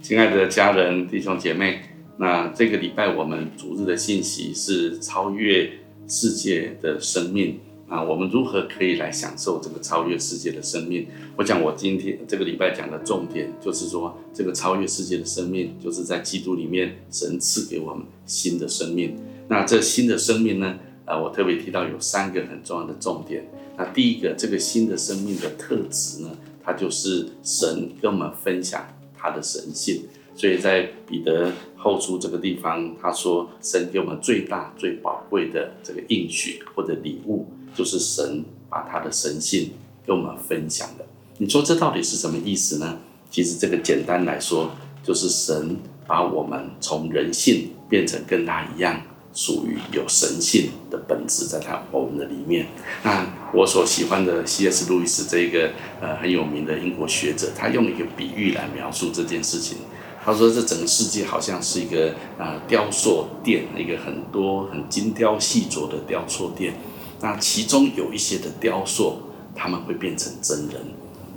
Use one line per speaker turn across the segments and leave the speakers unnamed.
亲爱的家人、弟兄姐妹，那这个礼拜我们主日的信息是超越世界的生命啊，我们如何可以来享受这个超越世界的生命？我讲我今天这个礼拜讲的重点就是说，这个超越世界的生命，就是在基督里面神赐给我们新的生命。那这新的生命呢？啊，我特别提到有三个很重要的重点。那第一个，这个新的生命的特质呢，它就是神跟我们分享他的神性。所以在彼得后书这个地方，他说神给我们最大最宝贵的这个应许或者礼物，就是神把他的神性跟我们分享的。你说这到底是什么意思呢？其实这个简单来说，就是神把我们从人性变成跟他一样。属于有神性的本质在他我们的里面。那我所喜欢的 C.S. 路易斯这个呃很有名的英国学者，他用一个比喻来描述这件事情。他说这整个世界好像是一个呃雕塑店，一个很多很精雕细琢的雕塑店。那其中有一些的雕塑，他们会变成真人。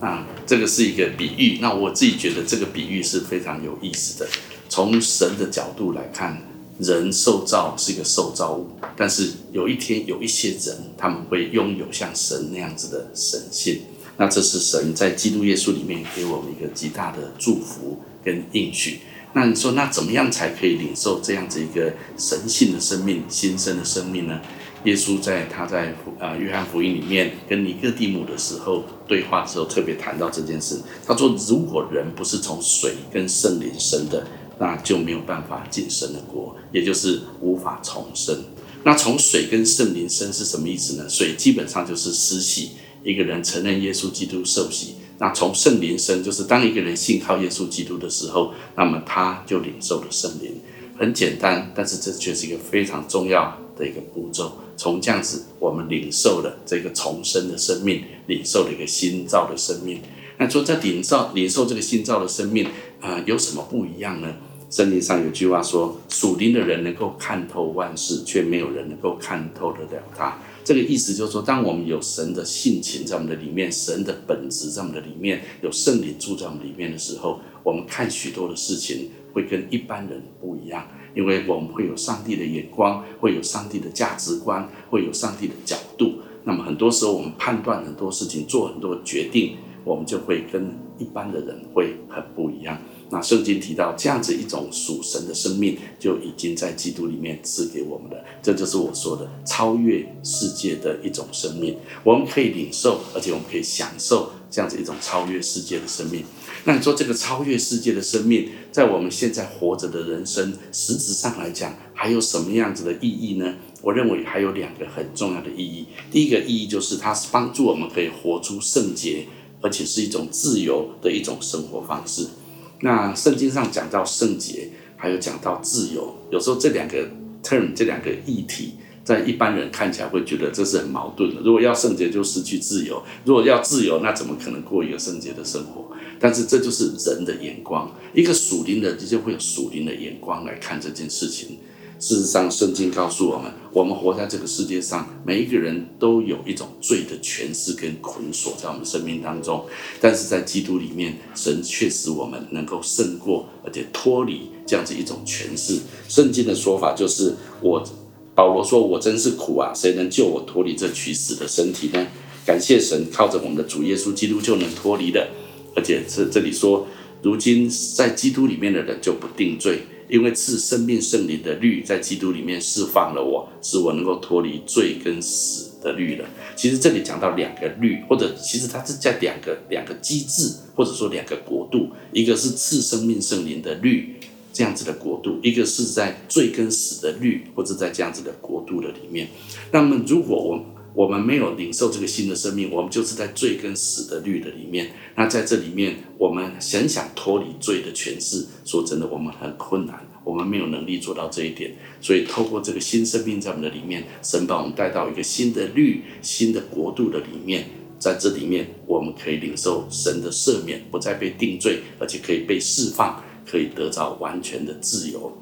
那这个是一个比喻。那我自己觉得这个比喻是非常有意思的。从神的角度来看。人受造是一个受造物，但是有一天有一些人他们会拥有像神那样子的神性，那这是神在基督耶稣里面给我们一个极大的祝福跟应许。那你说，那怎么样才可以领受这样子一个神性的生命、新生的生命呢？耶稣在他在啊约翰福音里面跟尼哥底母的时候对话的时候，特别谈到这件事。他说，如果人不是从水跟圣灵生的，那就没有办法进神的国，也就是无法重生。那从水跟圣灵生是什么意思呢？水基本上就是施洗，一个人承认耶稣基督受洗。那从圣灵生，就是当一个人信靠耶稣基督的时候，那么他就领受了圣灵。很简单，但是这却是一个非常重要的一个步骤。从这样子，我们领受了这个重生的生命，领受了一个新造的生命。那说在领受领受这个新造的生命啊，有什么不一样呢？圣经上有句话说：“属灵的人能够看透万事，却没有人能够看透得了他。”这个意思就是说，当我们有神的性情在我们的里面，神的本质在我们的里面，有圣灵住在我们里面的时候，我们看许多的事情会跟一般人不一样，因为我们会有上帝的眼光，会有上帝的价值观，会有上帝的角度。那么很多时候，我们判断很多事情，做很多决定，我们就会跟一般的人会很不一样。那圣经提到这样子一种属神的生命，就已经在基督里面赐给我们了。这就是我说的超越世界的一种生命。我们可以领受，而且我们可以享受这样子一种超越世界的生命。那你说这个超越世界的生命，在我们现在活着的人生实质上来讲，还有什么样子的意义呢？我认为还有两个很重要的意义。第一个意义就是它是帮助我们可以活出圣洁，而且是一种自由的一种生活方式。那圣经上讲到圣洁，还有讲到自由，有时候这两个 term 这两个议题，在一般人看起来会觉得这是很矛盾的。如果要圣洁，就失去自由；如果要自由，那怎么可能过一个圣洁的生活？但是这就是人的眼光，一个属灵的就会有属灵的眼光来看这件事情。事实上，圣经告诉我们，我们活在这个世界上，每一个人都有一种罪的权势跟捆锁在我们生命当中。但是在基督里面，神却使我们能够胜过，而且脱离这样子一种权势。圣经的说法就是：我保罗说，我真是苦啊！谁能救我脱离这取死的身体呢？感谢神，靠着我们的主耶稣基督就能脱离的。而且这这里说，如今在基督里面的人就不定罪。因为赐生命圣灵的律在基督里面释放了我，使我能够脱离罪跟死的律了。其实这里讲到两个律，或者其实它是在两个两个机制，或者说两个国度，一个是赐生命圣灵的律这样子的国度，一个是在罪跟死的律，或者在这样子的国度的里面。那么如果我我们没有领受这个新的生命，我们就是在罪跟死的律的里面。那在这里面，我们想想脱离罪的权势，说真的，我们很困难，我们没有能力做到这一点。所以，透过这个新生命在我们的里面，神把我们带到一个新的律、新的国度的里面，在这里面，我们可以领受神的赦免，不再被定罪，而且可以被释放，可以得到完全的自由。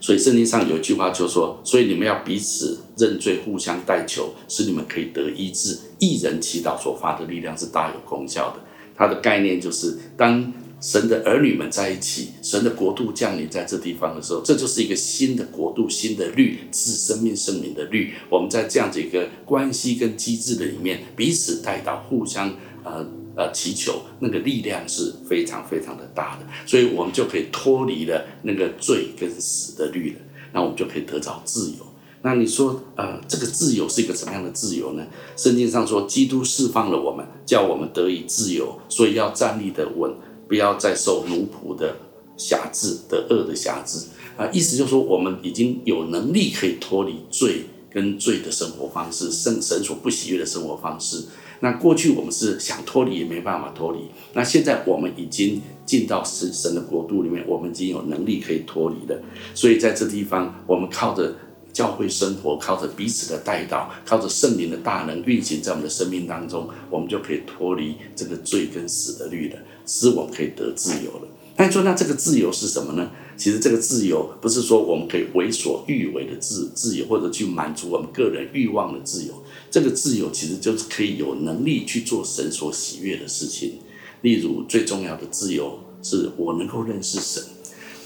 所以圣经上有一句话就说：“所以你们要彼此认罪，互相代求，使你们可以得医治。一人祈祷所发的力量是大有功效的。”它的概念就是，当神的儿女们在一起，神的国度降临在这地方的时候，这就是一个新的国度、新的律，是生命、生命的律。我们在这样子一个关系跟机制的里面，彼此带到，互相呃呃祈求，那个力量是非常非常的大的，所以我们就可以脱离了那个罪跟死的律了，那我们就可以得到自由。那你说，呃，这个自由是一个什么样的自由呢？圣经上说，基督释放了我们，叫我们得以自由，所以要站立的稳。不要再受奴仆的辖制的恶的辖制啊！意思就是说，我们已经有能力可以脱离罪跟罪的生活方式，圣神所不喜悦的生活方式。那过去我们是想脱离也没办法脱离，那现在我们已经进到神神的国度里面，我们已经有能力可以脱离了。所以在这地方，我们靠着教会生活，靠着彼此的带导，靠着圣灵的大能运行在我们的生命当中，我们就可以脱离这个罪跟死的律了。使我们可以得自由了。那你说，那这个自由是什么呢？其实这个自由不是说我们可以为所欲为的自自由，或者去满足我们个人欲望的自由。这个自由其实就是可以有能力去做神所喜悦的事情。例如，最重要的自由是我能够认识神，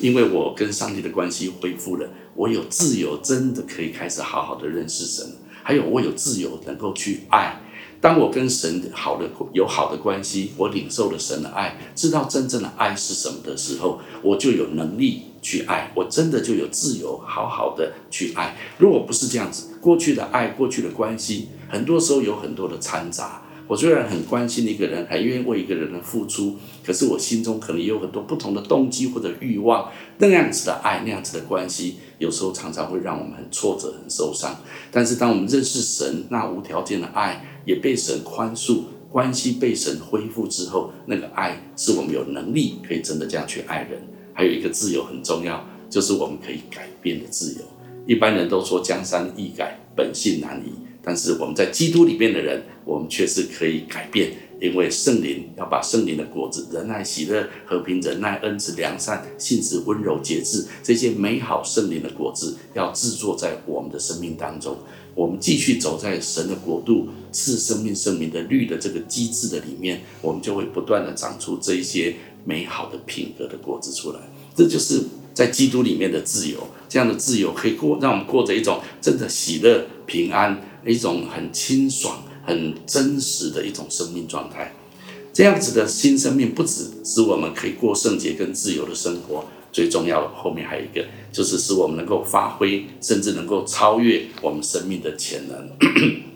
因为我跟上帝的关系恢复了，我有自由，真的可以开始好好的认识神。还有，我有自由能够去爱。当我跟神好的有好的关系，我领受了神的爱，知道真正的爱是什么的时候，我就有能力去爱，我真的就有自由好好的去爱。如果不是这样子，过去的爱，过去的关系，很多时候有很多的掺杂。我虽然很关心一个人，还愿意为一个人的付出，可是我心中可能也有很多不同的动机或者欲望。那样子的爱，那样子的关系，有时候常常会让我们很挫折、很受伤。但是当我们认识神那无条件的爱，也被神宽恕，关系被神恢复之后，那个爱是我们有能力可以真的这样去爱人。还有一个自由很重要，就是我们可以改变的自由。一般人都说江山易改，本性难移。但是我们在基督里面的人，我们却是可以改变，因为圣灵要把圣灵的果子——仁爱、喜乐、和平、仁耐、恩慈、良善、信实、温柔、节制这些美好圣灵的果子，要制作在我们的生命当中。我们继续走在神的国度、赐生命、圣灵的绿的这个机制的里面，我们就会不断的长出这一些美好的品格的果子出来。这就是在基督里面的自由，这样的自由可以过，让我们过着一种真的喜乐、平安。一种很清爽、很真实的一种生命状态，这样子的新生命不只使我们可以过圣洁跟自由的生活，最重要的后面还有一个，就是使我们能够发挥，甚至能够超越我们生命的潜能。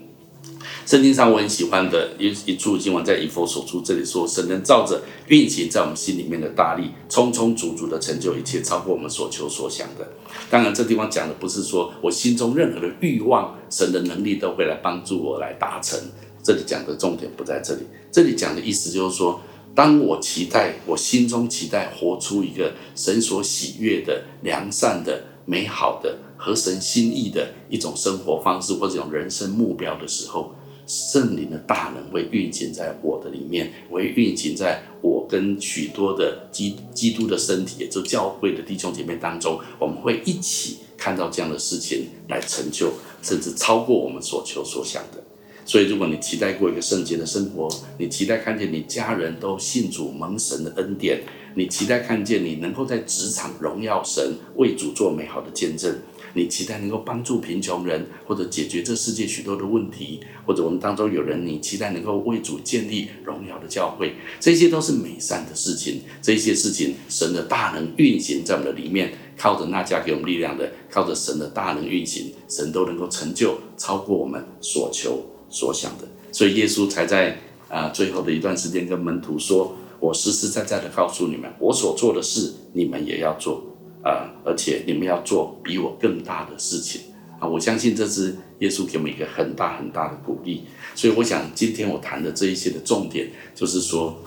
圣经上我很喜欢的一一处经文，在以佛所出这里说，神能照着运行在我们心里面的大力，充充足足的成就一切，超过我们所求所想的。当然，这地方讲的不是说我心中任何的欲望，神的能力都会来帮助我来达成。这里讲的重点不在这里，这里讲的意思就是说，当我期待，我心中期待活出一个神所喜悦的、良善的、美好的、合神心意的一种生活方式或者一种人生目标的时候。圣灵的大能会运行在我的里面，会运行在我跟许多的基基督的身体，也就教会的弟兄姐妹当中，我们会一起看到这样的事情来成就，甚至超过我们所求所想的。所以，如果你期待过一个圣洁的生活，你期待看见你家人都信主蒙神的恩典，你期待看见你能够在职场荣耀神，为主做美好的见证。你期待能够帮助贫穷人，或者解决这世界许多的问题，或者我们当中有人，你期待能够为主建立荣耀的教会，这些都是美善的事情。这些事情，神的大能运行在我们的里面，靠着那加给我们力量的，靠着神的大能运行，神都能够成就超过我们所求所想的。所以耶稣才在啊最后的一段时间跟门徒说：“我实实在在的告诉你们，我所做的事，你们也要做。”啊！而且你们要做比我更大的事情啊！我相信这是耶稣给我们一个很大很大的鼓励。所以我想今天我谈的这一些的重点，就是说，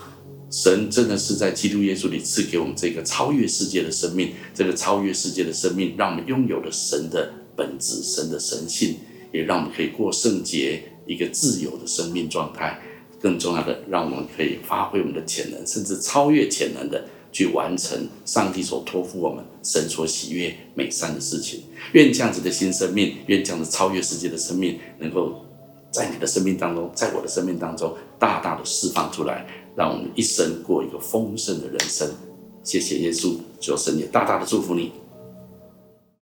神真的是在基督耶稣里赐给我们这个超越世界的生命，这个超越世界的生命，让我们拥有了神的本质、神的神性，也让我们可以过圣洁、一个自由的生命状态。更重要的，让我们可以发挥我们的潜能，甚至超越潜能的。去完成上帝所托付我们、神所喜悦美善的事情。愿这样子的新生命，愿这样子超越世界的生命，能够在你的生命当中，在我的生命当中，大大的释放出来，让我们一生过一个丰盛的人生。谢谢耶稣，求神也大大的祝福你。